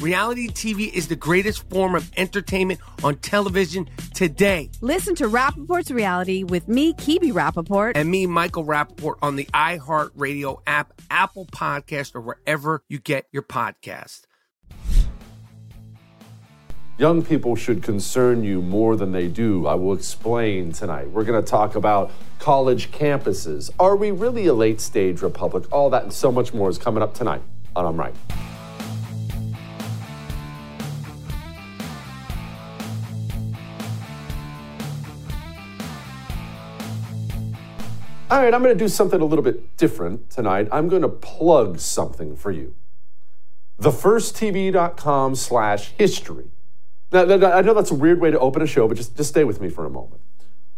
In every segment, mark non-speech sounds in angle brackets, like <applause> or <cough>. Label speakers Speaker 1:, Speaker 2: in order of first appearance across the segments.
Speaker 1: Reality TV is the greatest form of entertainment on television today.
Speaker 2: Listen to Rapaport's Reality with me, Kibi Rapaport.
Speaker 1: And me, Michael Rapaport, on the iHeartRadio app, Apple Podcast, or wherever you get your podcast.
Speaker 3: Young people should concern you more than they do. I will explain tonight. We're going to talk about college campuses. Are we really a late stage republic? All that and so much more is coming up tonight on I'm Right. All right, I'm going to do something a little bit different tonight. I'm going to plug something for you. TheFirstTV.com slash history. Now, I know that's a weird way to open a show, but just, just stay with me for a moment.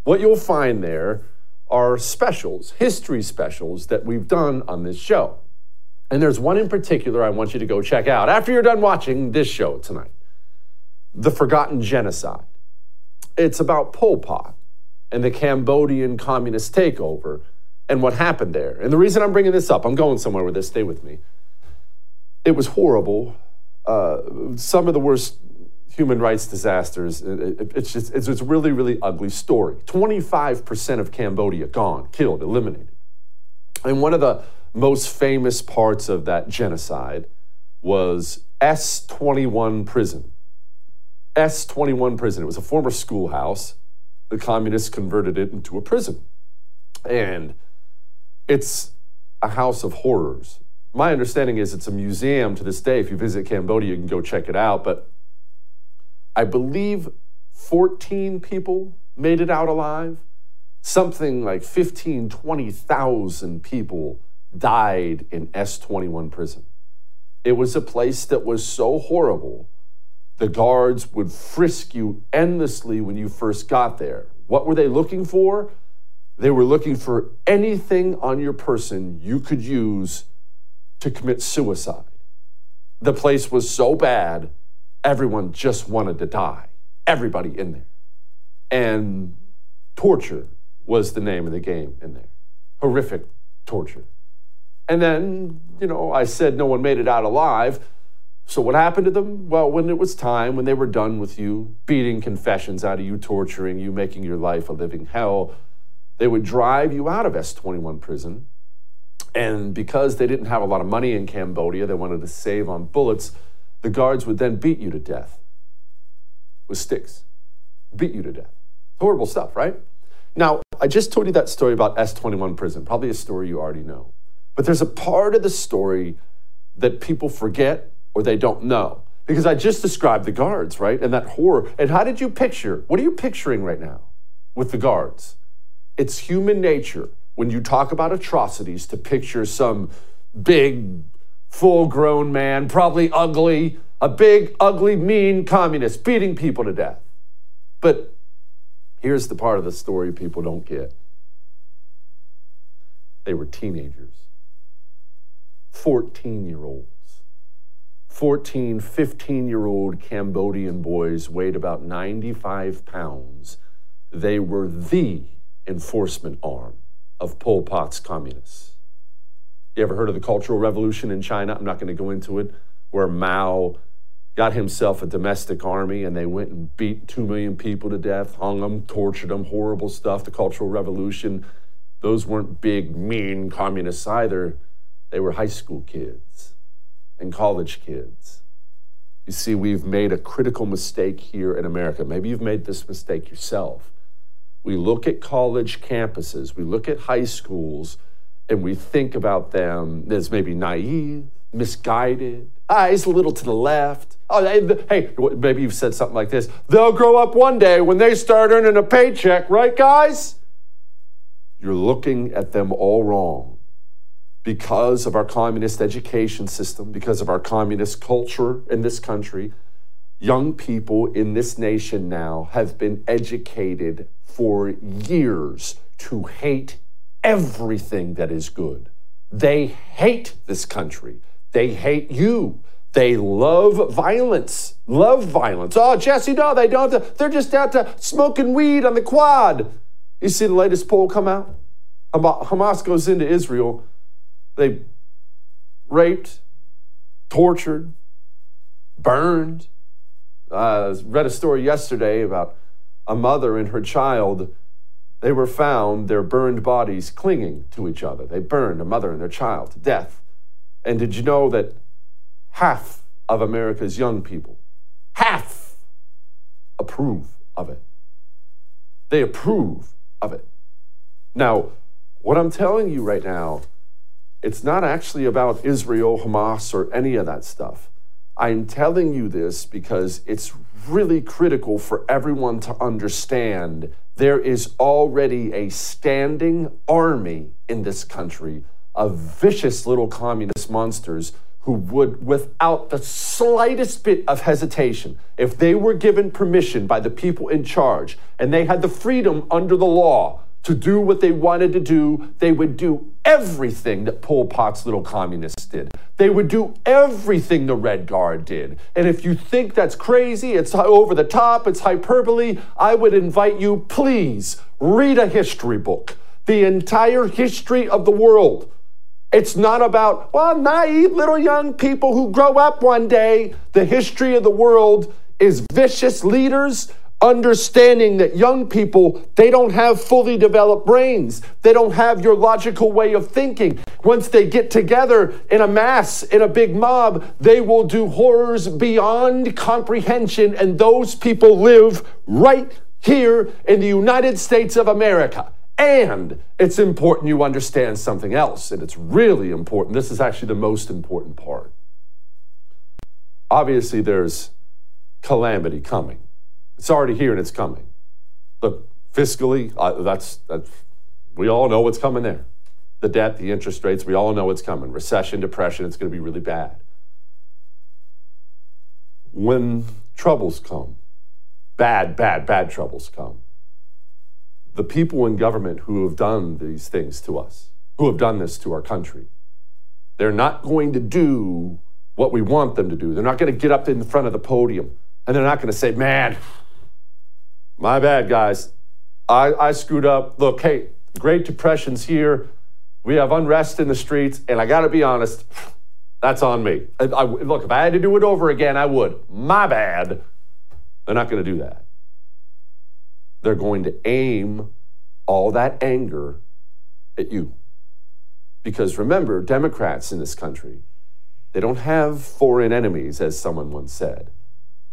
Speaker 3: What you'll find there are specials, history specials that we've done on this show. And there's one in particular I want you to go check out after you're done watching this show tonight The Forgotten Genocide. It's about Pol Pot and the Cambodian communist takeover and what happened there. And the reason I'm bringing this up, I'm going somewhere with this, stay with me. It was horrible. Uh, some of the worst human rights disasters. It, it's just, it's, it's a really, really ugly story. 25% of Cambodia gone, killed, eliminated. And one of the most famous parts of that genocide was S21 prison. S21 prison. It was a former schoolhouse the communists converted it into a prison. And it's a house of horrors. My understanding is it's a museum to this day. If you visit Cambodia, you can go check it out. But I believe 14 people made it out alive. Something like 15, 20,000 people died in S21 prison. It was a place that was so horrible the guards would frisk you endlessly when you first got there. What were they looking for? They were looking for anything on your person you could use to commit suicide. The place was so bad, everyone just wanted to die. Everybody in there. And torture was the name of the game in there. Horrific torture. And then, you know, I said no one made it out alive. So, what happened to them? Well, when it was time, when they were done with you, beating confessions out of you, torturing you, making your life a living hell, they would drive you out of S21 prison. And because they didn't have a lot of money in Cambodia, they wanted to save on bullets, the guards would then beat you to death with sticks. Beat you to death. Horrible stuff, right? Now, I just told you that story about S21 prison, probably a story you already know. But there's a part of the story that people forget or they don't know. Because I just described the guards, right? And that horror. And how did you picture? What are you picturing right now with the guards? It's human nature when you talk about atrocities to picture some big, full grown man, probably ugly, a big, ugly, mean communist beating people to death. But here's the part of the story people don't get they were teenagers, 14 year olds. 14, 15 year old Cambodian boys weighed about 95 pounds. They were the enforcement arm of Pol Pot's communists. You ever heard of the Cultural Revolution in China? I'm not going to go into it, where Mao got himself a domestic army and they went and beat two million people to death, hung them, tortured them, horrible stuff. The Cultural Revolution, those weren't big, mean communists either. They were high school kids and college kids. You see, we've made a critical mistake here in America. Maybe you've made this mistake yourself. We look at college campuses, we look at high schools, and we think about them as maybe naive, misguided, ah, eyes a little to the left. Oh, hey, maybe you've said something like this. They'll grow up one day when they start earning a paycheck, right, guys? You're looking at them all wrong because of our communist education system, because of our communist culture in this country. Young people in this nation now have been educated for years to hate everything that is good. They hate this country. They hate you. They love violence. Love violence. Oh, Jesse, no, they don't. They're just out to smoking weed on the quad. You see the latest poll come out? Hamas goes into Israel. They raped, tortured, burned. Uh, I read a story yesterday about a mother and her child. They were found, their burned bodies clinging to each other. They burned a mother and their child to death. And did you know that half of America's young people, half, approve of it? They approve of it. Now, what I'm telling you right now, it's not actually about Israel, Hamas, or any of that stuff. I'm telling you this because it's really critical for everyone to understand there is already a standing army in this country of vicious little communist monsters who would, without the slightest bit of hesitation, if they were given permission by the people in charge and they had the freedom under the law to do what they wanted to do, they would do everything that Pol Pot's little communists did. They would do everything the Red Guard did. And if you think that's crazy, it's over the top, it's hyperbole, I would invite you, please read a history book, the entire history of the world it's not about, well, naive little young people who grow up one day. The history of the world is vicious leaders understanding that young people they don't have fully developed brains they don't have your logical way of thinking once they get together in a mass in a big mob they will do horrors beyond comprehension and those people live right here in the United States of America and it's important you understand something else, and it's really important. This is actually the most important part. Obviously, there's calamity coming. It's already here and it's coming. Look, fiscally, uh, that's, that's, we all know what's coming there. The debt, the interest rates, we all know what's coming. Recession, depression, it's going to be really bad. When troubles come, bad, bad, bad troubles come, the people in government who have done these things to us, who have done this to our country, they're not going to do what we want them to do. They're not going to get up in front of the podium and they're not going to say, man, my bad, guys. I, I screwed up. Look, hey, Great Depression's here. We have unrest in the streets. And I got to be honest, that's on me. I, I, look, if I had to do it over again, I would. My bad. They're not going to do that they're going to aim all that anger at you. Because remember, Democrats in this country, they don't have foreign enemies, as someone once said.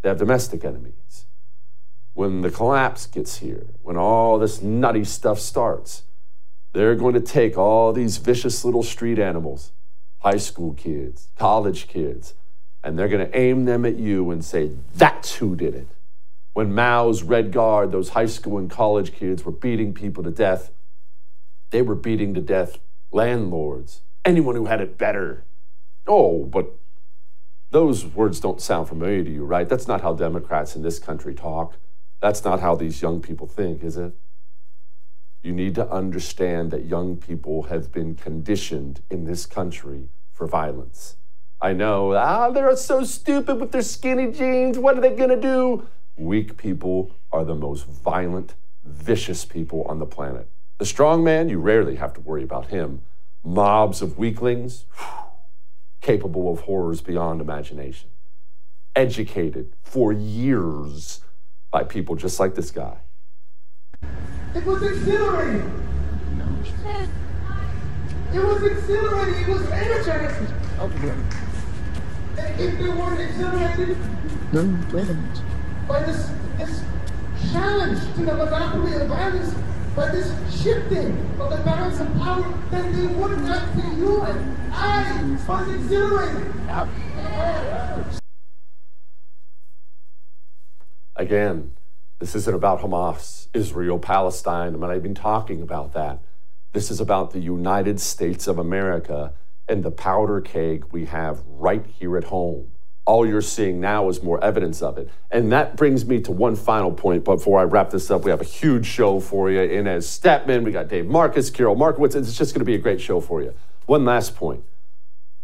Speaker 3: They have domestic enemies. When the collapse gets here, when all this nutty stuff starts, they're going to take all these vicious little street animals, high school kids, college kids, and they're going to aim them at you and say, that's who did it. When Mao's Red Guard, those high school and college kids were beating people to death, they were beating to death landlords, anyone who had it better. Oh, but those words don't sound familiar to you, right? That's not how Democrats in this country talk. That's not how these young people think, is it? You need to understand that young people have been conditioned in this country for violence. I know, ah, they're so stupid with their skinny jeans. What are they going to do? Weak people are the most violent, vicious people on the planet. The strong man, you rarely have to worry about him. Mobs of weaklings, whew, capable of horrors beyond imagination. Educated for years by people just like this guy.
Speaker 4: It was exhilarating. It was exhilarating. It was energizing. And if they weren't exhilarated by this, this challenge to the monopoly of violence, by this shifting of the balance of power, then they would not be human. I was exhilarated.
Speaker 3: Again, this isn't about Hamas, Israel, Palestine. I mean, I've been talking about that. This is about the United States of America and the powder keg we have right here at home. All you're seeing now is more evidence of it. And that brings me to one final point before I wrap this up. We have a huge show for you. Inez Stepman, we got Dave Marcus, Karol Markowicz. It's just going to be a great show for you. One last point.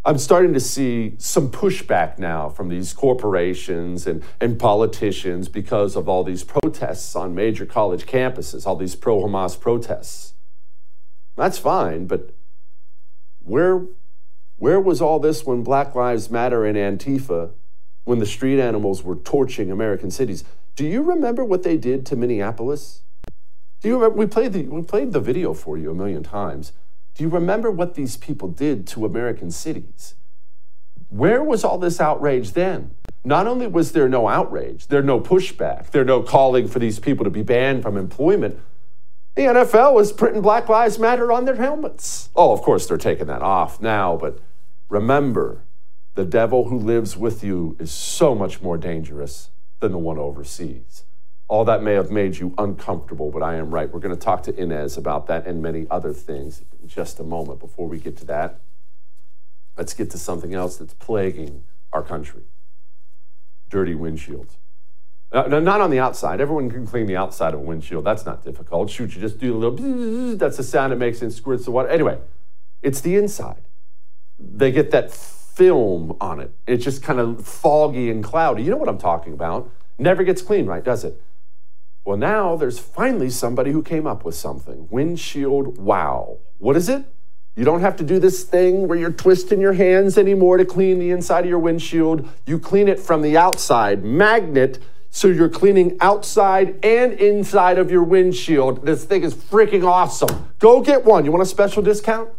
Speaker 3: I'm starting to see some pushback now from these corporations and, and politicians because of all these protests on major college campuses, all these pro Hamas protests. That's fine, but where, where was all this when Black Lives Matter and Antifa, when the street animals were torching American cities? Do you remember what they did to Minneapolis? Do you remember? We played the, we played the video for you a million times. Do you remember what these people did to American cities? Where was all this outrage then? Not only was there no outrage, there no pushback, there no calling for these people to be banned from employment. The NFL was printing Black Lives Matter on their helmets. Oh, of course, they're taking that off now, but remember, the devil who lives with you is so much more dangerous than the one overseas. All that may have made you uncomfortable, but I am right. We're going to talk to Inez about that and many other things in just a moment. Before we get to that, let's get to something else that's plaguing our country dirty windshields. Uh, not on the outside. Everyone can clean the outside of a windshield. That's not difficult. Shoot, you just do a little, that's the sound it makes and squirts the water. Anyway, it's the inside. They get that film on it. It's just kind of foggy and cloudy. You know what I'm talking about. Never gets clean, right? Does it? Well, now there's finally somebody who came up with something. Windshield Wow. What is it? You don't have to do this thing where you're twisting your hands anymore to clean the inside of your windshield. You clean it from the outside. Magnet, so you're cleaning outside and inside of your windshield. This thing is freaking awesome. Go get one. You want a special discount?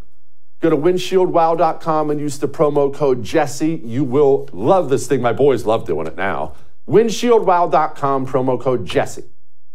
Speaker 3: Go to windshieldwow.com and use the promo code Jesse. You will love this thing. My boys love doing it now. Windshieldwow.com, promo code Jesse.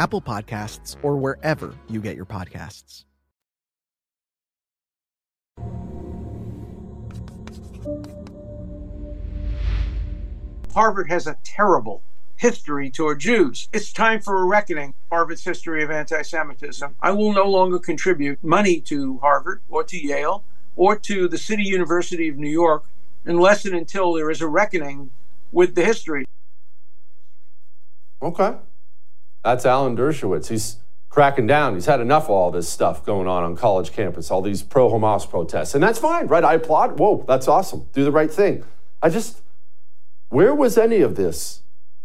Speaker 5: Apple Podcasts, or wherever you get your podcasts.
Speaker 6: Harvard has a terrible history toward Jews. It's time for a reckoning. Harvard's history of anti Semitism. I will no longer contribute money to Harvard or to Yale or to the City University of New York unless and until there is a reckoning with the history.
Speaker 3: Okay. That's Alan Dershowitz. He's cracking down. He's had enough of all this stuff going on on college campus, all these pro Hamas protests. And that's fine, right? I applaud. Whoa, that's awesome. Do the right thing. I just, where was any of this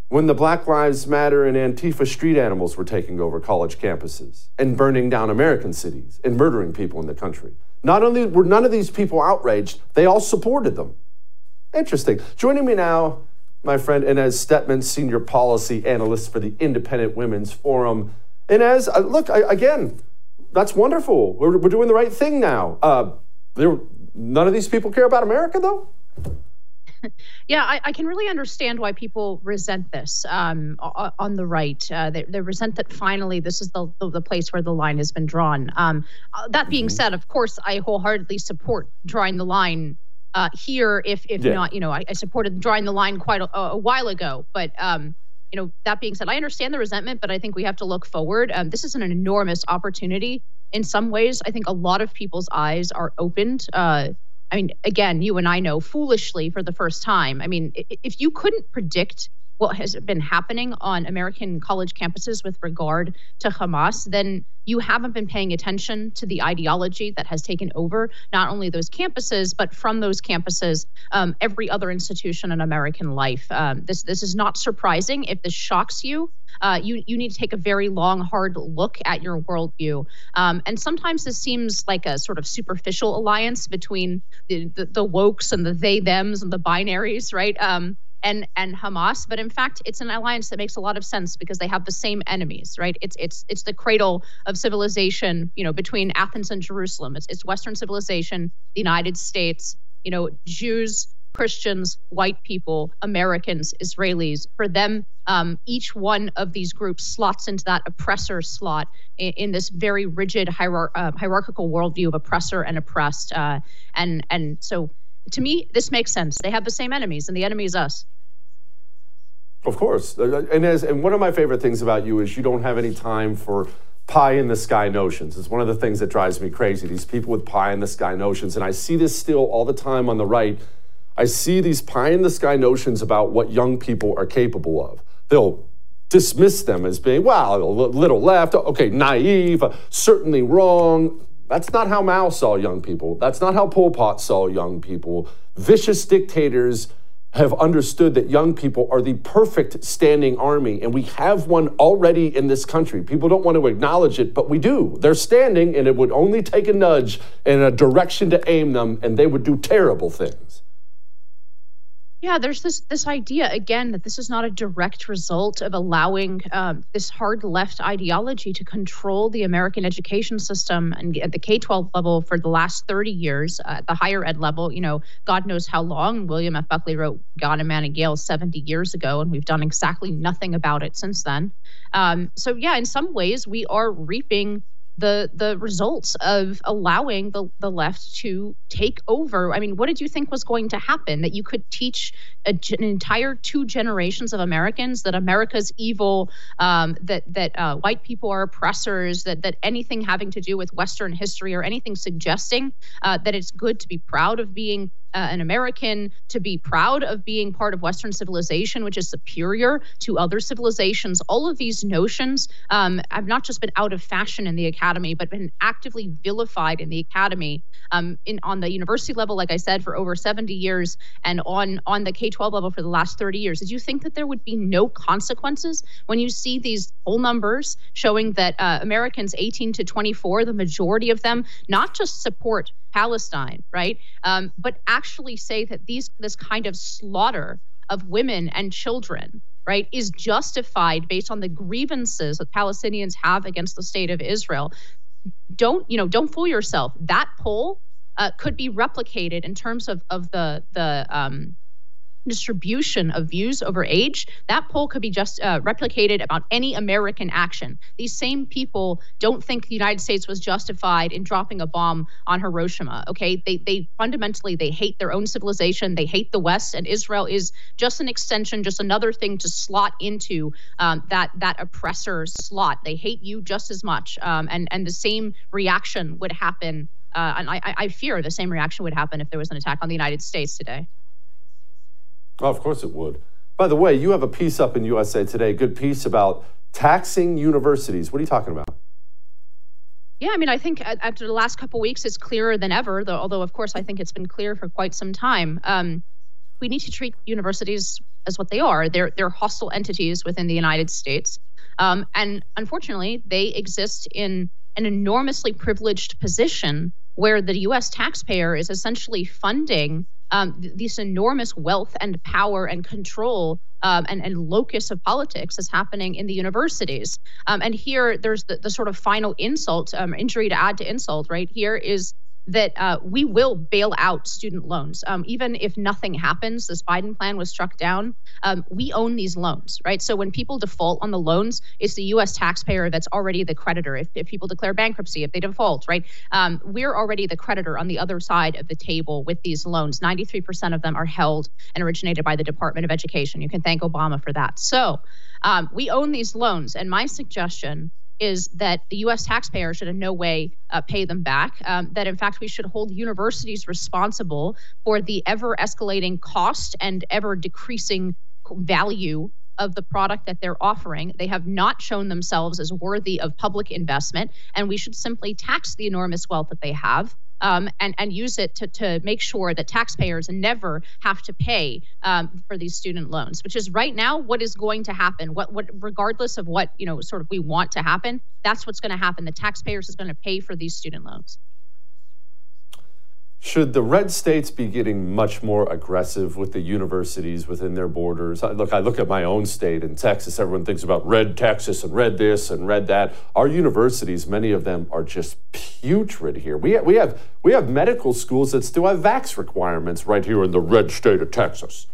Speaker 3: when the Black Lives Matter and Antifa street animals were taking over college campuses and burning down American cities and murdering people in the country? Not only were none of these people outraged, they all supported them. Interesting. Joining me now my friend Inez Stepman, Senior Policy Analyst for the Independent Women's Forum. Inez, uh, look, I, again, that's wonderful. We're, we're, doing the right thing now. Uh, there, none of these people care about America, though? <laughs>
Speaker 7: yeah, I, I, can really understand why people resent this um, on the right. Uh, they, they, resent that finally this is the, the, the, place where the line has been drawn. Um, uh, that being mm-hmm. said, of course, I wholeheartedly support drawing the line uh, here if if yeah. not you know I, I, supported drawing the line quite a, a while ago. But um, you know that being said i understand the resentment but i think we have to look forward. Um, this is an enormous opportunity. In some ways i think a lot of people's eyes are opened. Uh, i mean again you and i know foolishly for the first time. I mean if you couldn't predict what has been happening on American college campuses with regard to Hamas, then you haven't been paying attention to the ideology that has taken over not only those campuses, but from those campuses, um, every other institution in American life. Um, this this is not surprising. If this shocks you, uh, you you need to take a very long, hard look at your worldview. Um, and sometimes this seems like a sort of superficial alliance between the the, the wokes and the they them's and the binaries, right? Um, and and Hamas, but in fact, it's an alliance that makes a lot of sense because they have the same enemies, right? It's it's it's the cradle of civilization, you know, between Athens and Jerusalem. It's it's Western civilization, the United States, you know, Jews, Christians, white people, Americans, Israelis. For them, um, each one of these groups slots into that oppressor slot in, in this very rigid uh, hierarchical worldview of oppressor and oppressed. Uh, and and so, to me, this makes sense. They have the same enemies, and the enemy is us.
Speaker 3: Of course. Uh, and, as, and one of my favorite things about you is you don't have any time for pie in the sky notions. It's one of the things that drives me crazy. These people with pie in the sky notions. And I see this still all the time on the right. I see these pie in the sky notions about what young people are capable of. They'll dismiss them as being, well, a little left, okay, naive, certainly wrong. That's not how Mao saw young people. That's not how Pol Pot saw young people. Vicious dictators have understood that young people are the perfect standing army, and we have one already in this country. People don't want to acknowledge it, but we do. They're standing, and it would only take a nudge in a direction to aim them, and they would do terrible things.
Speaker 7: Yeah, there's this this idea again that this is not a direct result of allowing um, this hard left ideology to control the American education system and at the K-12 level for the last 30 years. Uh, at the higher ed level, you know, God knows how long. William F. Buckley wrote "God and Man and Yale" 70 years ago, and we've done exactly nothing about it since then. Um, so yeah, in some ways, we are reaping the the results of allowing the, the left to take over. I mean, what did you think was going to happen? That you could teach an entire two generations of Americans that America's evil, um, that that uh, white people are oppressors, that that anything having to do with Western history or anything suggesting uh, that it's good to be proud of being uh, an American, to be proud of being part of Western civilization, which is superior to other civilizations. All of these notions um, have not just been out of fashion in the academy, but been actively vilified in the academy. Um, in on the university level, like I said, for over 70 years, and on on the K-12 level for the last 30 years. Did you think that there would be no consequences when you see these poll numbers showing that uh, Americans 18 to 24, the majority of them, not just support Palestine, right? Um, but actually say that these this kind of slaughter of women and children, right, is justified based on the grievances that Palestinians have against the state of Israel. Don't you know? Don't fool yourself. That poll uh, could be replicated in terms of of the the um, distribution of views over age, that poll could be just uh, replicated about any American action. These same people don't think the United States was justified in dropping a bomb on Hiroshima. Okay, they they fundamentally they hate their own civilization, they hate the West, and Israel is just an extension, just another thing to slot into um, that that oppressor slot. They hate you just as much, um, and and the same reaction would happen. Uh, and I, I fear the same reaction would happen if there was an attack on the United States today.
Speaker 3: Oh, of course it would. By the way, you have a piece up in USA Today, good piece about taxing universities. What are you talking about?
Speaker 7: Yeah, I mean, I think after the last couple weeks, it's clearer than ever. Though, although, of course, I think it's been clear for quite some time. Um, we need to treat universities as what they are. They're they're hostile entities within the United States, um, and unfortunately, they exist in an enormously privileged position where the U.S. taxpayer is essentially funding um, th- this enormous wealth and power and control um, and, and locus of politics is happening in the universities. Um, and here, there's the, the sort of final insult, um, injury to add to insult, right? Here is that uh, we will bail out student loans. Um, even if nothing happens, this Biden plan was struck down. Um, we own these loans, right? So when people default on the loans, it's the U.S. taxpayer that's already the creditor. If, if people declare bankruptcy, if they default, right? Um, we're already the creditor on the other side of the table with these loans. 93% of them are held and originated by the Department of Education. You can thank Obama for that. So um, we own these loans. And my suggestion is that the U.S. taxpayer should in no way uh, pay them back. Um, that in fact we should hold universities responsible for the ever escalating cost and ever decreasing value of the product that they're offering. They have not shown themselves as worthy of public investment, and we should simply tax the enormous wealth that they have um, and, and use it to, to make sure that taxpayers never have to pay um, for these student loans, which is right now what is going to happen. What, what, regardless of what you know, sort of we want to happen, that's what's going to happen. The taxpayers is going to pay for these student loans.
Speaker 3: Should the red states be getting much more aggressive with the universities within their borders? I, look, I look at my own state in Texas. Everyone thinks about red Texas and red this and red that. Our universities, many of them, are just putrid here. We, we have we have medical schools that still have vax requirements right here in the red state of Texas.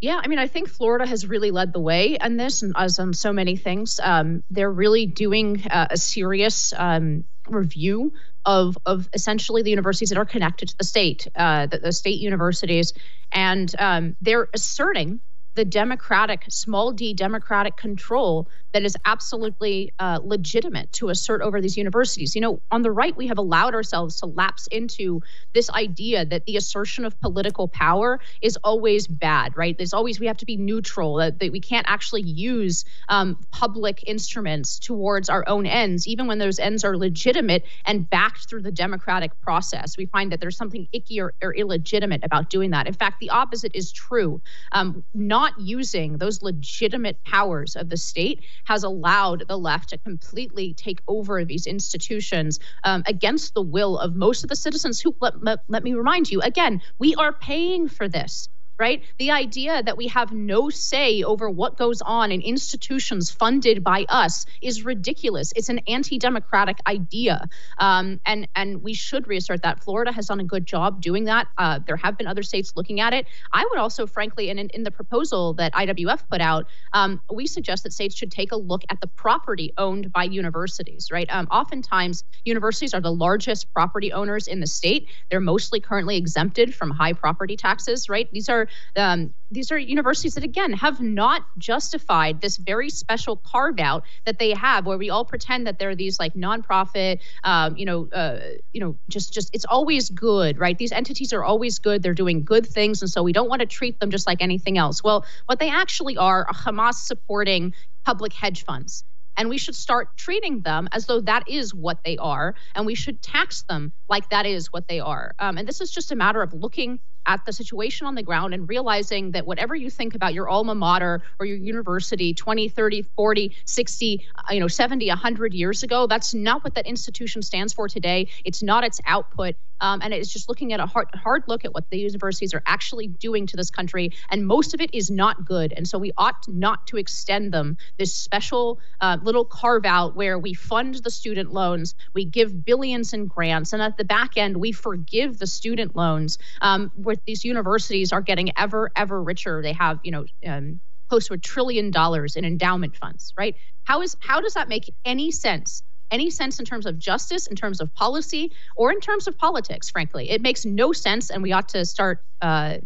Speaker 7: Yeah, I mean, I think Florida has really led the way on this, and as on so many things, um, they're really doing uh, a serious um, review of of essentially the universities that are connected to the state, uh, the, the, state universities, and um, they're asserting the democratic, small d democratic control that is absolutely uh, legitimate to assert over these universities. You know, on the right, we have allowed ourselves to lapse into this idea that the assertion of political power is always bad, right? There's always, we have to be neutral, that, that we can't actually use um, public instruments towards our own ends, even when those ends are legitimate and backed through the democratic process. We find that there's something icky or, or illegitimate about doing that. In fact, the opposite is true. Um, not using those legitimate powers of the state has allowed the left to completely take over these institutions um, against the will of most of the citizens who, let, let, let me remind you, again, we are paying for this right? The idea that we have no say over what goes on in institutions funded by us is ridiculous. It's an anti-democratic idea, um, and and we should reassert that. Florida has done a good job doing that. Uh, there have been other states looking at it. I would also, frankly, and in, in the proposal that IWF put out, um, we suggest that states should take a look at the property owned by universities. Right? Um, oftentimes, universities are the largest property owners in the state. They're mostly currently exempted from high property taxes. Right? These are um, these are universities that again have not justified this very special carve out that they have where we all pretend that they're these like nonprofit um, you know uh, you know just just it's always good right? These entities are always good. They're doing good things and so we don't want to treat them just like anything else. Well what they actually are are hamas supporting public hedge funds and we should start treating them as though that is what they are and we should tax them like that is what they are. Um, and this is just a matter of looking at the situation on the ground and realizing that whatever you think about your alma mater or your university 20 30 40 60 uh, you know 70 100 years ago that's not what that institution stands for today. It's not its output. Um, and it's just looking at a hard, hard look at what the universities are actually doing to this country. And most of it is not good. And so we ought not to extend them this special uh, little carve out where we fund the student loans we give billions in grants and at the back end we forgive the student loans um, where these universities are getting ever ever richer they have you know um, close to a trillion dollars in endowment funds right how is how does that make any sense any sense in terms of justice in terms of policy or in terms of politics frankly it makes no sense and we ought to start uh,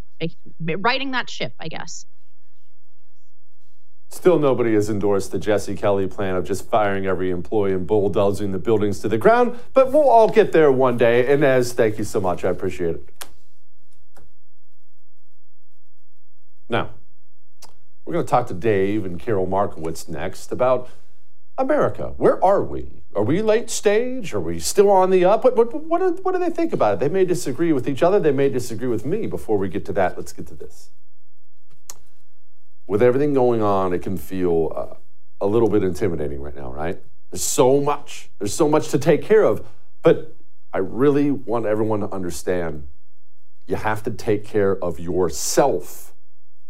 Speaker 7: righting that ship i guess
Speaker 3: Still, nobody has endorsed the Jesse Kelly plan of just firing every employee and bulldozing the buildings to the ground, but we'll all get there one day. Inez, thank you so much. I appreciate it. Now, we're going to talk to Dave and Karol Markowicz next about America. Where are we? Are we late stage? Are we still on the up? What, what, what, do, what do they think about it? They may disagree with each other. They may disagree with me. Before we get to that, let's get to this. With everything going on, it can feel uh, a little bit intimidating right now, right? There's so much. There's so much to take care of. But I really want everyone to understand you have to take care of yourself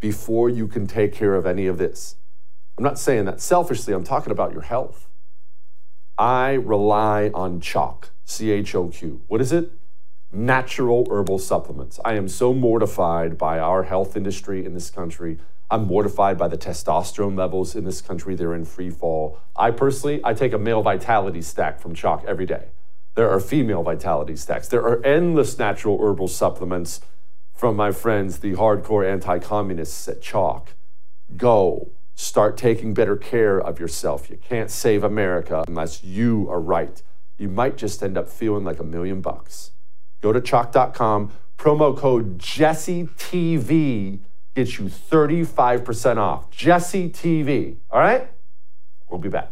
Speaker 3: before you can take care of any of this. I'm not saying that selfishly, I'm talking about your health. I rely on CHOQ, C H O Q. What is it? Natural herbal supplements. I am so mortified by our health industry in this country. I'm mortified by the testosterone levels in this country. They're in free fall. I personally, I take a male vitality stack from CHOQ every day. There are female vitality stacks. There are endless natural herbal supplements from my friends, the hardcore anti communists at CHOQ. Go. Start taking better care of yourself. You can't save America unless you are right. You might just end up feeling like a million bucks. Go to choq.com, promo code JesseTV gets you 35% off. Jesse TV. All right? We'll be back.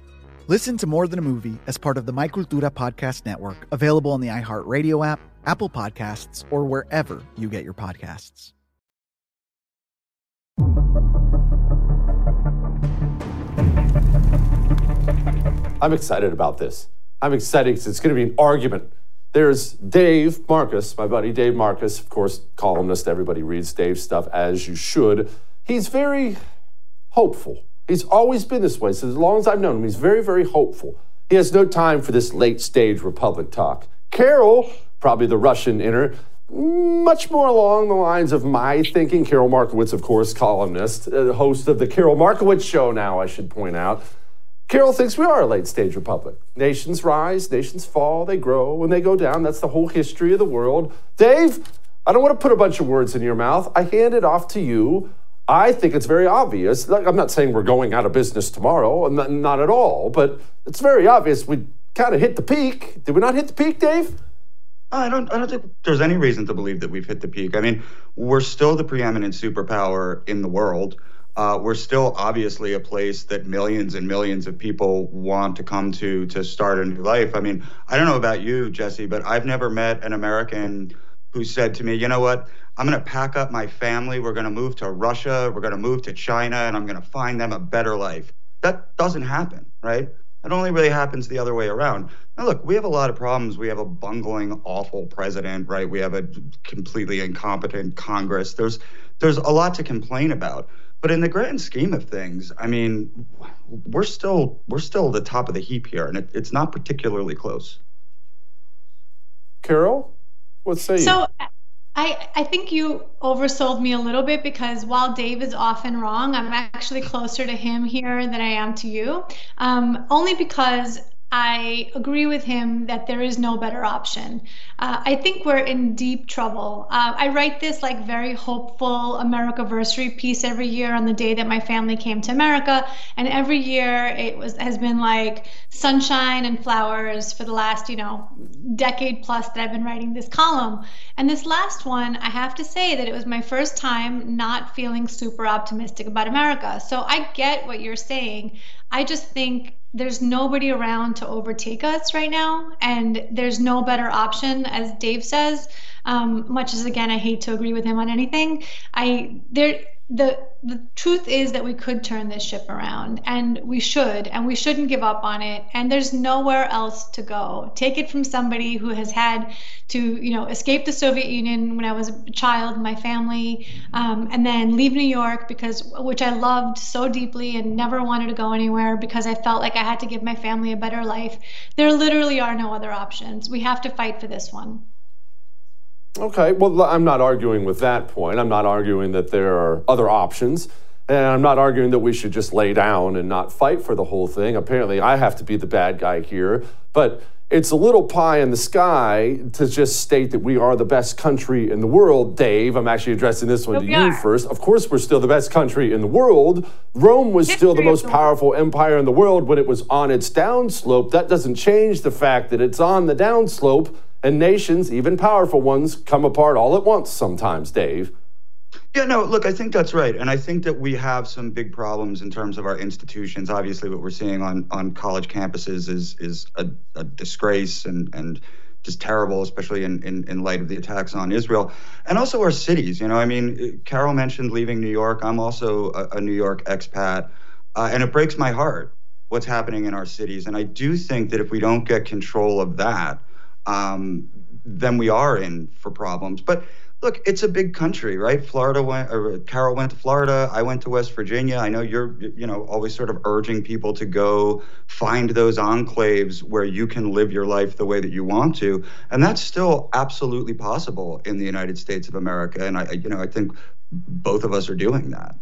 Speaker 5: Listen to More Than a Movie as part of the My Cultura Podcast Network, available on the iHeartRadio app, Apple Podcasts, or wherever you get your podcasts.
Speaker 3: I'm excited about this. I'm excited because it's going to be an argument. There's Dave Marcus, my buddy Dave Marcus, of course, columnist. Everybody reads Dave's stuff as you should. He's very hopeful. He's always been this way. So as long as I've known him, he's very, very hopeful. He has no time for this late stage Republic talk. Karol, probably the Russian inner, much more along the lines of my thinking. Karol Markowicz, of course, columnist, uh, host of the Karol Markowicz Show now, I should point out. Karol thinks we are a late stage republic. Nations rise, nations fall, they grow, when they go down. That's the whole history of the world. Dave, I don't want to put a bunch of words in your mouth. I hand it off to you. I think it's very obvious. I'm not saying we're going out of business tomorrow, not, at all, but it's very obvious we kind of hit the peak. Did we not hit the peak, Dave?
Speaker 8: I don't. I don't think there's any reason to believe that we've hit the peak. I mean, we're still the preeminent superpower in the world. Uh, we're still obviously a place that millions and millions of people want to come to to start a new life. I mean, I don't know about you, Jesse, but I've never met an American who said to me, "You know what? I'm going to pack up my family. We're going to move to Russia. We're going to move to China, and I'm going to find them a better life." That doesn't happen, right? It only really happens the other way around. Now, look, we have a lot of problems. We have a bungling, awful president, right? We have a completely incompetent Congress. There's there's a lot to complain about. But in the grand scheme of things, I mean, we're still we're still the top of the heap here, and it, it's not particularly close.
Speaker 3: Karol, what say you?
Speaker 9: So I, I think you oversold me a little bit because while Dave is often wrong, I'm actually closer to him here than I am to you. Um, only because I agree with him that there is no better option. Uh, I think we're in deep trouble. Uh, I write this like very hopeful Americaversary piece every year on the day that my family came to America, and every year it was has been like sunshine and flowers for the last you know decade plus that I've been writing this column. And this last one, I have to say that it was my first time not feeling super optimistic about America. So I get what you're saying. I just think there's nobody around to overtake us right now, and there's no better option, as Dave says. Um, much as again, I hate to agree with him on anything. I there the the truth is that we could turn this ship around and we should and we shouldn't give up on it and there's nowhere else to go. Take it from somebody who has had to you know escape the soviet union when i was a child my family um, and then leave new york because which i loved so deeply and never wanted to go anywhere because i felt like i had to give my family a better life. There literally are no other options. We have to fight for this one
Speaker 3: Okay, well, I'm not arguing with that point. I'm not arguing that there are other options. And I'm not arguing that we should just lay down and not fight for the whole thing. Apparently, I have to be the bad guy here. But it's a little pie in the sky to just state that we are the best country in the world. Dave, I'm actually addressing this one to you
Speaker 9: are.
Speaker 3: first. Of course, we're still the best country in the world. Rome was still the most powerful empire in the world when it was on its downslope. That doesn't change the fact that it's on the downslope and nations, even powerful ones, come apart all at once sometimes, Dave.
Speaker 8: Yeah, no, look, I think that's right. And I think that we have some big problems in terms of our institutions. Obviously, what we're seeing on, on college campuses is is a, a disgrace and, and just terrible, especially in, in, in light of the attacks on Israel. And also our cities. You know, I mean, Karol mentioned leaving New York. I'm also a, a New York expat. Uh, and it breaks my heart what's happening in our cities. And I do think that if we don't get control of that, um, then we are in for problems. But look, it's a big country, right? Florida went, or Karol went to Florida. I went to West Virginia. I know you're, you know, always sort of urging people to go find those enclaves where you can live your life the way that you want to, and that's still absolutely possible in the United States of America. And I, you know, I think both of us are doing that.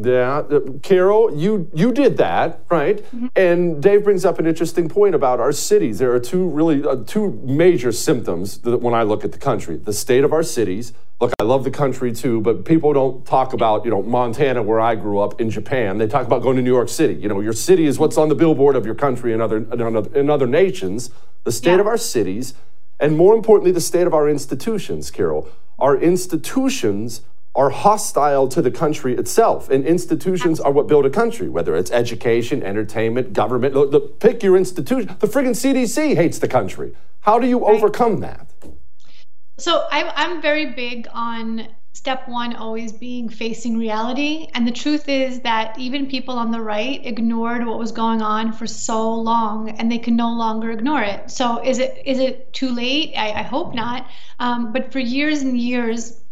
Speaker 3: Yeah, uh, Karol, you you did that, right? Mm-hmm. And Dave brings up an interesting point about our cities. There are two really uh, two major symptoms that when I look at the country: the state of our cities. Look, I love the country too, but people don't talk about you know Montana, where I grew up, in Japan. They talk about going to New York City. You know, your city is what's on the billboard of your country in other in other nations. The state yeah. of our cities, and more importantly, the state of our institutions. Karol, our institutions are hostile to the country itself. And institutions are what build a country, whether it's education, entertainment, government. The, the, pick your institution. The friggin' CDC hates the country. How do you overcome that?
Speaker 9: So I, I'm very big on step one always being facing reality. And the truth is that even people on the right ignored what was going on for so long, and they can no longer ignore it. So is it is it too late? I, I hope not. Um, but for years and years,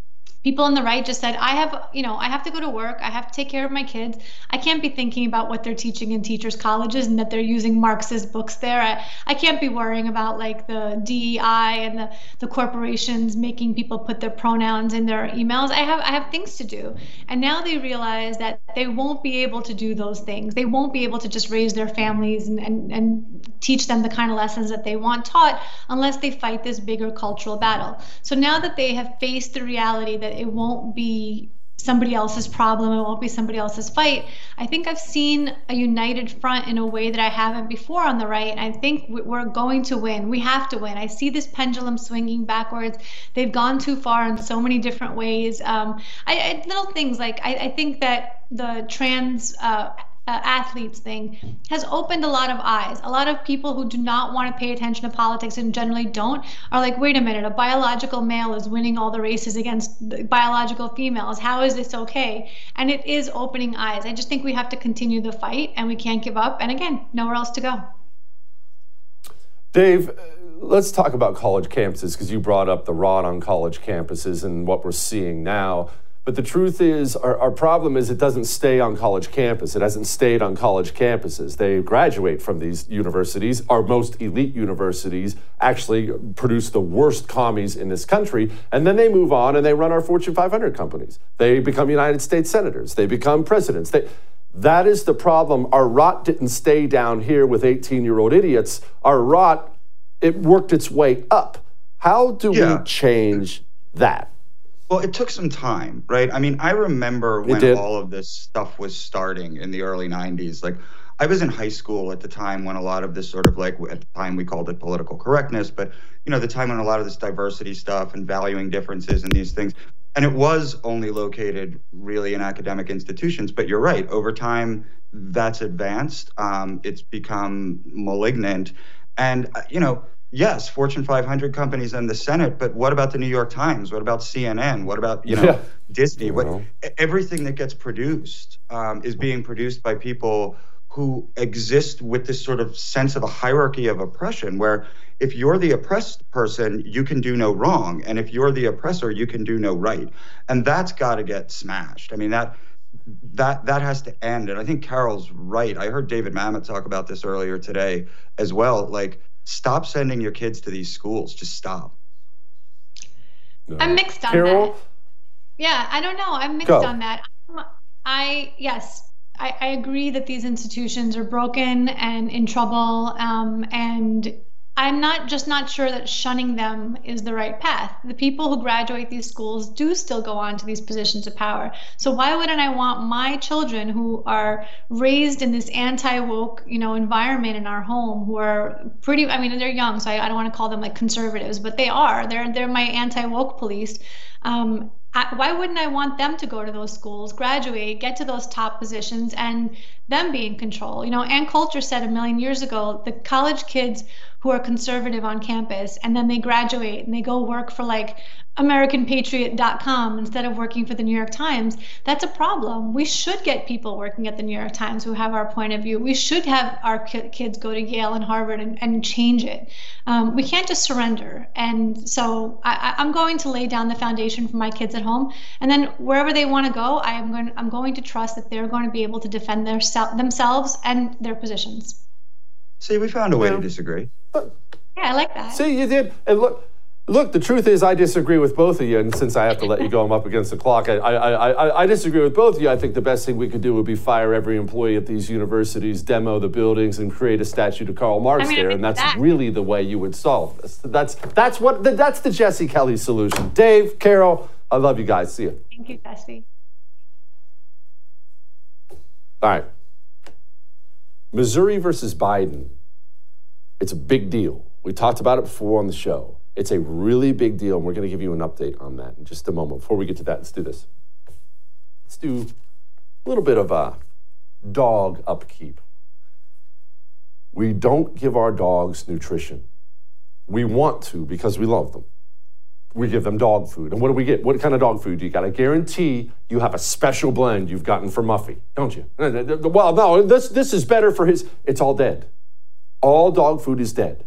Speaker 9: people on the right just said i have you know i have to go to work. I have to take care of my kids. I can't be thinking about what they're teaching in teachers colleges and that they're using marxist books there. I, I can't be worrying about like the dei and the, the corporations making people put their pronouns in their emails. I have i have things to do. And now they realize that they won't be able to do those things. They won't be able to just raise their families and, and, and teach them the kind of lessons that they want taught unless they fight this bigger cultural battle. So now that they have faced the reality that it won't be somebody else's problem it won't be somebody else's fight. I think i've seen a united front in a way that i haven't before on the right i think we're going to win. We have to win. I see this pendulum swinging backwards. They've gone too far in so many different ways. Um, I, I, little things like I, I, think that the trans uh, uh, athletes thing has opened a lot of eyes. A lot of people who do not want to pay attention to politics and generally don't are like, wait a minute, a biological male is winning all the races against biological females. How is this okay? And it is opening eyes. I just think we have to continue the fight and we can't give up. And again, nowhere else to go.
Speaker 3: Dave, let's talk about college campuses because you brought up the rot on college campuses and what we're seeing now. But the truth is, our, our, problem is it doesn't stay on college campus. It hasn't stayed on college campuses. They graduate from these universities. Our most elite universities actually produce the worst commies in this country. And then they move on and they run our Fortune 500 companies. They become United States senators. They become presidents. They, that is the problem. Our rot didn't stay down here with 18 year old idiots. Our rot, it worked its way up. How do yeah. we change that?
Speaker 8: Well, it took some time, right? I mean, I remember when all of this stuff was starting in the early 90s. Like, I was in high school at the time when a lot of this sort of like, at the time we called it political correctness, but, you know, the time when a lot of this diversity stuff and valuing differences and these things. And it was only located really in academic institutions. But you're right, over time, that's advanced. Um, it's become malignant. And, uh, you know, yes, Fortune 500 companies and the Senate, but what about the New York Times? What about CNN? What about, you know, yeah. Disney? What, everything that gets produced um, is being produced by people who exist with this sort of sense of a hierarchy of oppression where if you're the oppressed person, you can do no wrong. And if you're the oppressor, you can do no right. And that's got to get smashed. I mean, that that that has to end. And I think Karol's right. I heard David Mamet talk about this earlier today as well. Like, stop sending your kids to these schools. Just stop.
Speaker 9: No. I'm mixed on Karol? that. Yeah, I don't know. I'm mixed Go. on that. I yes, I, I, agree that these institutions are broken and in trouble, um, and I'm not just not sure that shunning them is the right path. The people who graduate these schools do still go on to these positions of power. So why wouldn't I want my children who are raised in this anti-woke, you know, environment in our home, who are pretty I mean they're young, so I, I don't want to call them like conservatives, but they are. They're they're my anti-woke police. Um, why wouldn't I want them to go to those schools, graduate, get to those top positions, and them be in control? You know, Ann Coulter said a million years ago the college kids who are conservative on campus and then they graduate and they go work for like AmericanPatriot.com instead of working for the New York Times, that's a problem. We should get people working at the New York Times who have our point of view. We should have our kids go to Yale and Harvard and, and change it. Um, we can't just surrender. And so I, am going to lay down the foundation for my kids at home, and then wherever they want to go, I am going. I'm going to trust that they're going to be able to defend their, themselves and their positions.
Speaker 8: See, we found a way to disagree.
Speaker 9: Yeah, I like that.
Speaker 3: See, you did. And look, look. The truth is, I disagree with both of you. And since I have to let you go, I'm up against the clock. I, I, I, I disagree with both of you. I think the best thing we could do would be fire every employee at these universities, demo the buildings, and create a statue to Karl Marx I mean, there. And that's that. really the way you would solve this. That's that's what that's the Jesse Kelly solution. Dave, Karol, I love you guys. See you.
Speaker 9: Thank you, Jesse.
Speaker 3: All right. Missouri versus Biden. It's a big deal. We talked about it before on the show. It's a really big deal, and we're going to give you an update on that in just a moment. Before we get to that, let's do this. Let's do a little bit of a dog upkeep. We don't give our dogs nutrition. We want to because we love them. We give them dog food. And what do we get? What kind of dog food? do You got to guarantee you have a special blend you've gotten for Muffy, don't you? Uh, well, no, this, this is better for his. It's all dead. All dog food is dead.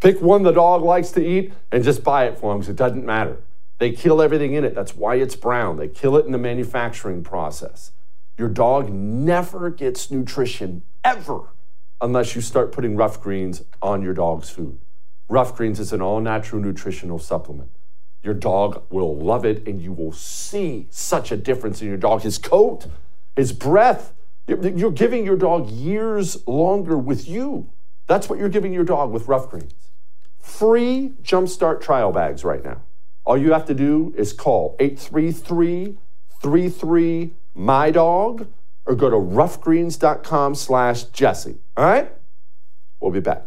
Speaker 3: Pick one the dog likes to eat and just buy it for him because it doesn't matter. They kill everything in it. That's why it's brown. They kill it in the manufacturing process. Your dog never gets nutrition ever unless you start putting rough greens on your dog's food. Rough greens is an all natural nutritional supplement. Your dog will love it and you will see such a difference in your dog. His coat, his breath, you're giving your dog years longer with you. That's what you're giving your dog with rough greens. Free jumpstart trial bags right now. All you have to do is call 833 33 my dog or go to roughgreens.com slash Jesse. All right? We'll be back.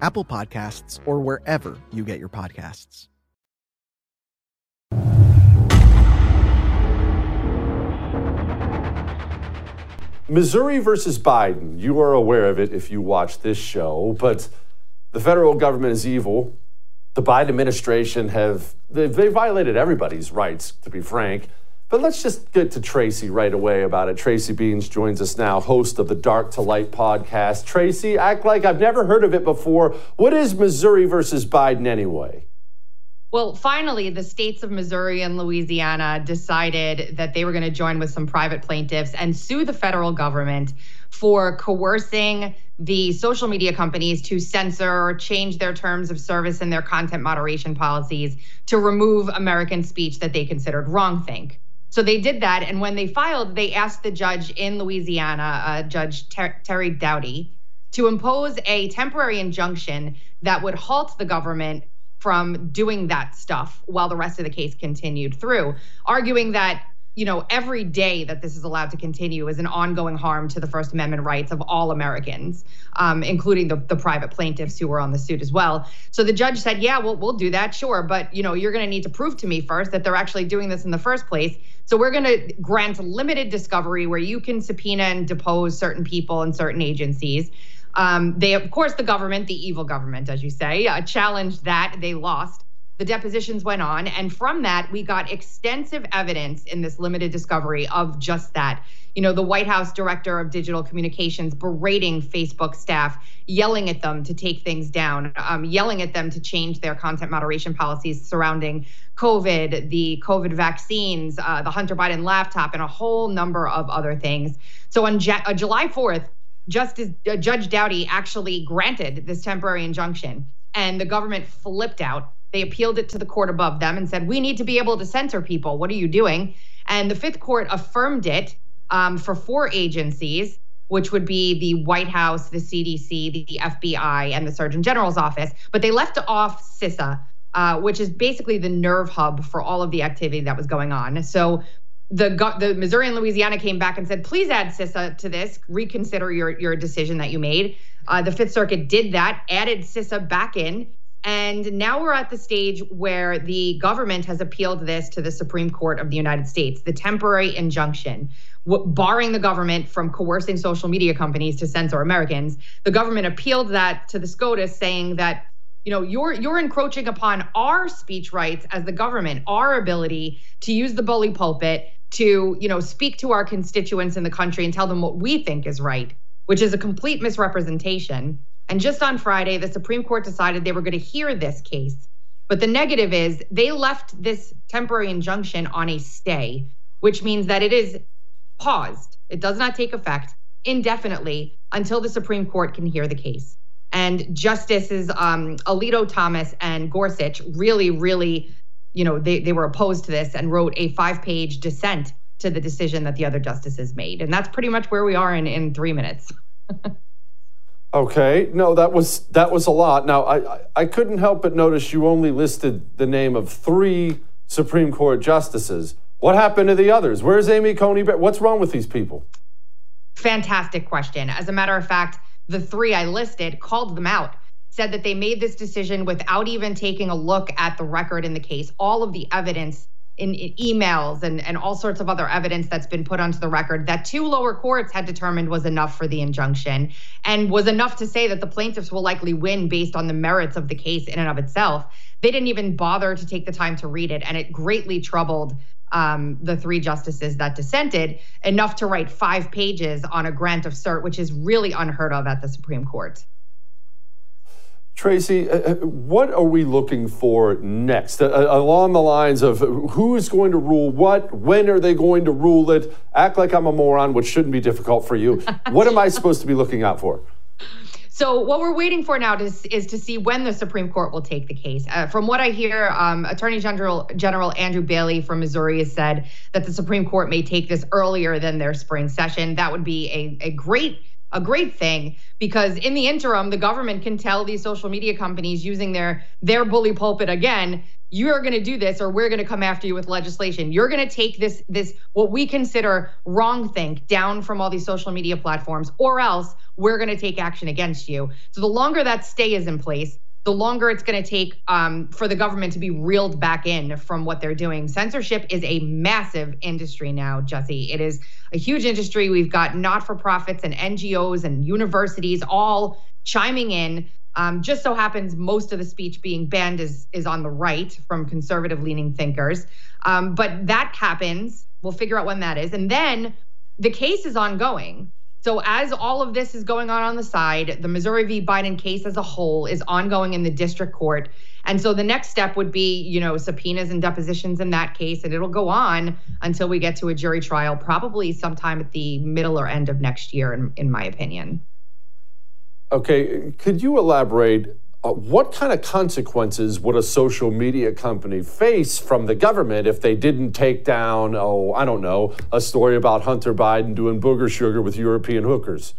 Speaker 5: Apple Podcasts, or wherever you get your podcasts.
Speaker 3: Missouri versus Biden. You are aware of it if you watch this show, but the federal government is evil. The Biden administration have they, they violated everybody's rights, to be frank. But let's just get to Tracy right away about it. Tracy Beanz joins us now, host of the Dark to Light podcast. Tracy, act like I've never heard of it before. What is Missouri versus Biden anyway?
Speaker 10: Well, finally, the states of Missouri and Louisiana decided that they were going to join with some private plaintiffs and sue the federal government for coercing the social media companies to censor or change their terms of service and their content moderation policies to remove American speech that they considered wrongthink. So they did that. And when they filed, they asked the judge in Louisiana, uh, Judge Ter- Terry Doughty, to impose a temporary injunction that would halt the government from doing that stuff while the rest of the case continued through, arguing that you know, every day that this is allowed to continue is an ongoing harm to the First Amendment rights of all Americans, um, including the, the private plaintiffs who were on the suit as well. So the judge said, yeah, we'll, we'll do that, sure. But, you know, you're going to need to prove to me first that they're actually doing this in the first place. So we're going to grant limited discovery where you can subpoena and depose certain people and certain agencies. Um, they, of course, the government, the evil government, as you say, uh, challenged that. They lost the depositions went on. And from that, we got extensive evidence in this limited discovery of just that. You know, the White House director of digital communications berating Facebook staff, yelling at them to take things down, um, yelling at them to change their content moderation policies surrounding COVID, the COVID vaccines, uh, the Hunter Biden laptop, and a whole number of other things. So on uh, July 4th, Justice uh, Judge Doughty actually granted this temporary injunction, and the government flipped out they appealed it to the court above them and said, We need to be able to censor people. What are you doing? And the Fifth Court affirmed it um, for four agencies, which would be the White House, the CDC, the FBI, and the Surgeon General's office. But they left off CISA, uh, which is basically the nerve hub for all of the activity that was going on. So the the Missouri and Louisiana came back and said, please add CISA to this, reconsider your your decision that you made. Uh, the Fifth Circuit did that, added CISA back in, and now we're at the stage where the government has appealed this to the Supreme Court of the United States, the temporary injunction, barring the government from coercing social media companies to censor Americans. The government appealed that to the SCOTUS, saying that you know you're you're encroaching upon our speech rights as the government, our ability to use the bully pulpit to you know speak to our constituents in the country and tell them what we think is right, which is a complete misrepresentation. And just on Friday, the Supreme Court decided they were going to hear this case. But the negative is they left this temporary injunction on a stay, which means that it is paused. It does not take effect indefinitely until the Supreme Court can hear the case. And Justices um, Alito Thomas and Gorsuch really, really, you know, they, they were opposed to this and wrote a five page dissent to the decision that the other justices made. And that's pretty much where we are in, in three minutes. <laughs>
Speaker 3: Okay, no, that was that was a lot. Now, I, I, I couldn't help but notice you only listed the name of three Supreme Court justices. What happened to the others? Where's Amy Coney? What's wrong with these people?
Speaker 10: Fantastic question. As a matter of fact, the three I listed called them out, said that they made this decision without even taking a look at the record in the case, all of the evidence in, in, emails and, and all sorts of other evidence that's been put onto the record that two lower courts had determined was enough for the injunction and was enough to say that the plaintiffs will likely win based on the merits of the case in and of itself. They didn't even bother to take the time to read it, and it greatly troubled um, the three justices that dissented enough to write five pages on a grant of cert, which is really unheard of at the Supreme Court.
Speaker 3: Tracy, uh, uh, what are we looking for next? Uh, uh, along the lines of who is going to rule what? When are they going to rule it? Act like I'm a moron, which shouldn't be difficult for you. what am I supposed to be looking out for?
Speaker 10: So what we're waiting for now is, is to see when the Supreme Court will take the case. Uh, from what I hear, um, Attorney General General Andrew Bailey from Missouri has said that the Supreme Court may take this earlier than their spring session. That would be a, a great a great thing because in the interim the government can tell these social media companies using their their bully pulpit again you're going to do this or we're going to come after you with legislation. You're going to take this this what we consider wrong think down from all these social media platforms or else we're going to take action against you. So the longer that stay is in place the longer it's going to take um, for the government to be reeled back in from what they're doing. Censorship is a massive industry now, Jesse. It is a huge industry. We've got not for profits and NGOs and universities all chiming in. Um, just so happens most of the speech being banned is, is on the right from conservative leaning thinkers. Um, but that happens. We'll figure out when that is. And then the case is ongoing. So, as all of this is going on on the side, the Missouri v. Biden case as a whole is ongoing in the district court. And so the next step would be, you know, subpoenas and depositions in that case. And it'll go on until we get to a jury trial, probably sometime at the middle or end of next year, in, in my opinion.
Speaker 3: Okay. Could you elaborate uh, what kind of consequences would a social media company face from the government if they didn't take down, oh, I don't know, a story about Hunter Biden doing booger sugar with European hookers?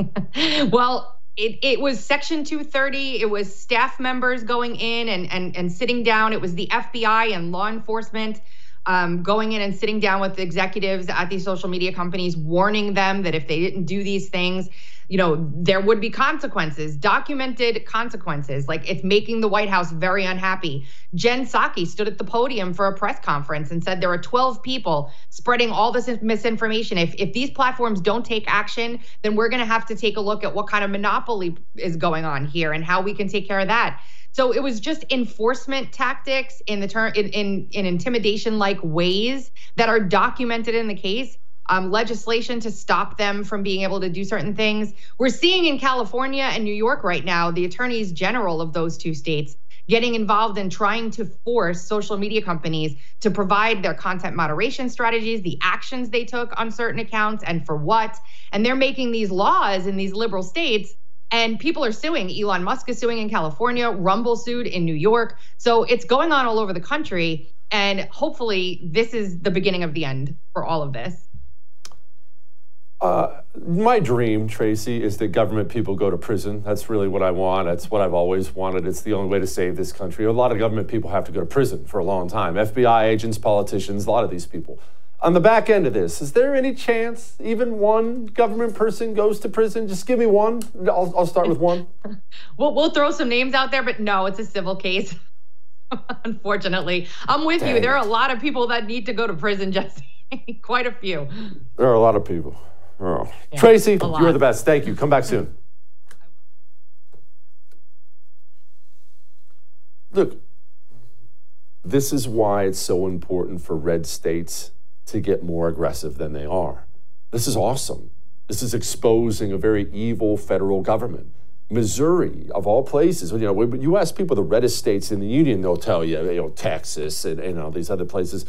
Speaker 3: <laughs>
Speaker 10: well, it, it was Section 230. It was staff members going in and, and, and sitting down. It was the FBI and law enforcement um, going in and sitting down with executives at these social media companies, warning them that if they didn't do these things, you know, there would be consequences, documented consequences. Like it's making the White House very unhappy. Jen Psaki stood at the podium for a press conference and said there are 12 people spreading all this misinformation. If if these platforms don't take action, then we're going to have to take a look at what kind of monopoly is going on here and how we can take care of that. So it was just enforcement tactics in the term in, in, in intimidation like ways that are documented in the case um, legislation to stop them from being able to do certain things. We're seeing in California and New York right now, the attorneys general of those two states getting involved in trying to force social media companies to provide their content moderation strategies, the actions they took on certain accounts, and for what. And they're making these laws in these liberal states. And people are suing. Elon Musk is suing in California, Rumble sued in New York. So it's going on all over the country. And hopefully, this is the beginning of the end for all of this.
Speaker 3: Uh, my dream, Tracy, is that government people go to prison. That's really what I want. That's what I've always wanted. It's the only way to save this country. A lot of government people have to go to prison for a long time. FBI agents, politicians, a lot of these people. On the back end of this, is there any chance even one government person goes to prison? Just give me one. I'll, I'll start with one. <laughs>
Speaker 10: we'll, we'll throw some names out there, but no, it's a civil case. <laughs> Unfortunately, I'm with Dang you. There are a lot of people that need to go to prison, <laughs> Jesse. Quite a few.
Speaker 3: There are a lot of people. Yeah, Tracy, you're the best. Thank you. Come back soon. Look, this is why it's so important for red states to get more aggressive than they are. This is awesome. This is exposing a very evil federal government. Missouri, of all places, you know, you ask people the reddest states in the union, they'll tell you, you know, Texas and, and all these other places.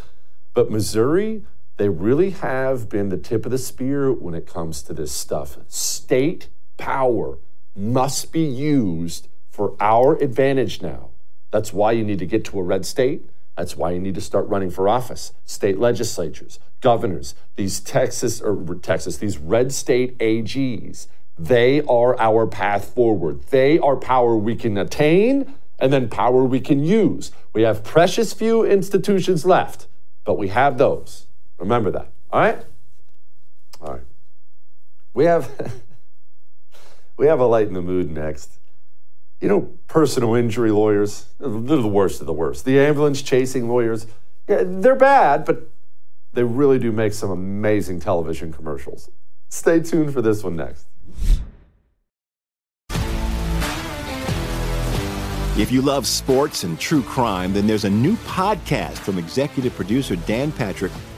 Speaker 3: But Missouri, They really have been the tip of the spear when it comes to this stuff. State power must be used for our advantage now. That's why you need to get to a red state. That's why you need to start running for office. State legislatures, governors, these Texas or Texas, these red state AGs, they are our path forward. They are power we can attain and then power we can use. We have precious few institutions left, but we have those. Remember that. All right? All right. We have <laughs> we have a light in the mood next. You know, personal injury lawyers, they're the worst of the worst. The ambulance chasing lawyers, yeah, they're bad, but they really do make some amazing television commercials. Stay tuned for this one next.
Speaker 11: If you love sports and true crime, then there's a new podcast from executive producer Dan Patrick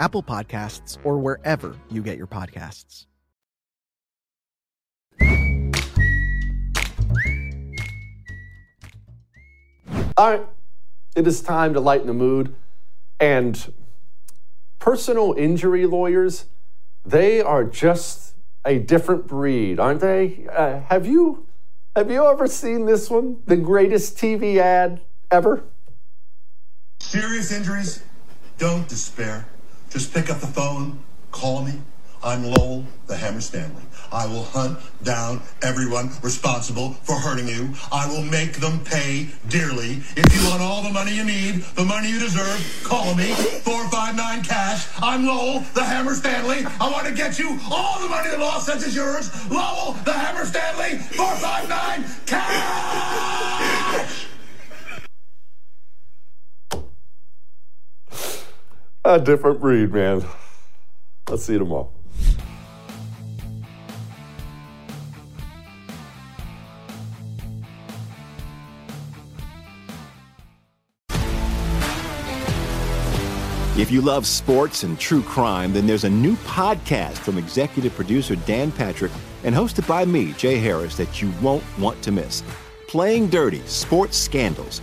Speaker 5: Apple Podcasts, or wherever you get your podcasts.
Speaker 3: All right, it is time to lighten the mood. And personal injury lawyers, they are just a different breed, aren't they? Uh, have you have you ever seen this one? The greatest TV ad ever?
Speaker 12: Serious injuries, don't despair. Just pick up the phone, call me. I'm Lowell, the Hammer Stanley. I will hunt down everyone responsible for hurting you. I will make them pay dearly. If you want all the money you need, the money you deserve, call me. 459 cash. I'm Lowell, the Hammer Stanley. I want to get you all the money the law says is yours. Lowell, the Hammer Stanley. 459 cash.
Speaker 3: A different breed, man. Let's see tomorrow.
Speaker 11: If you love sports and true crime, then there's a new podcast from executive producer Dan Patrick and hosted by me, Jay Harris, that you won't want to miss. Playing Dirty Sports Scandals.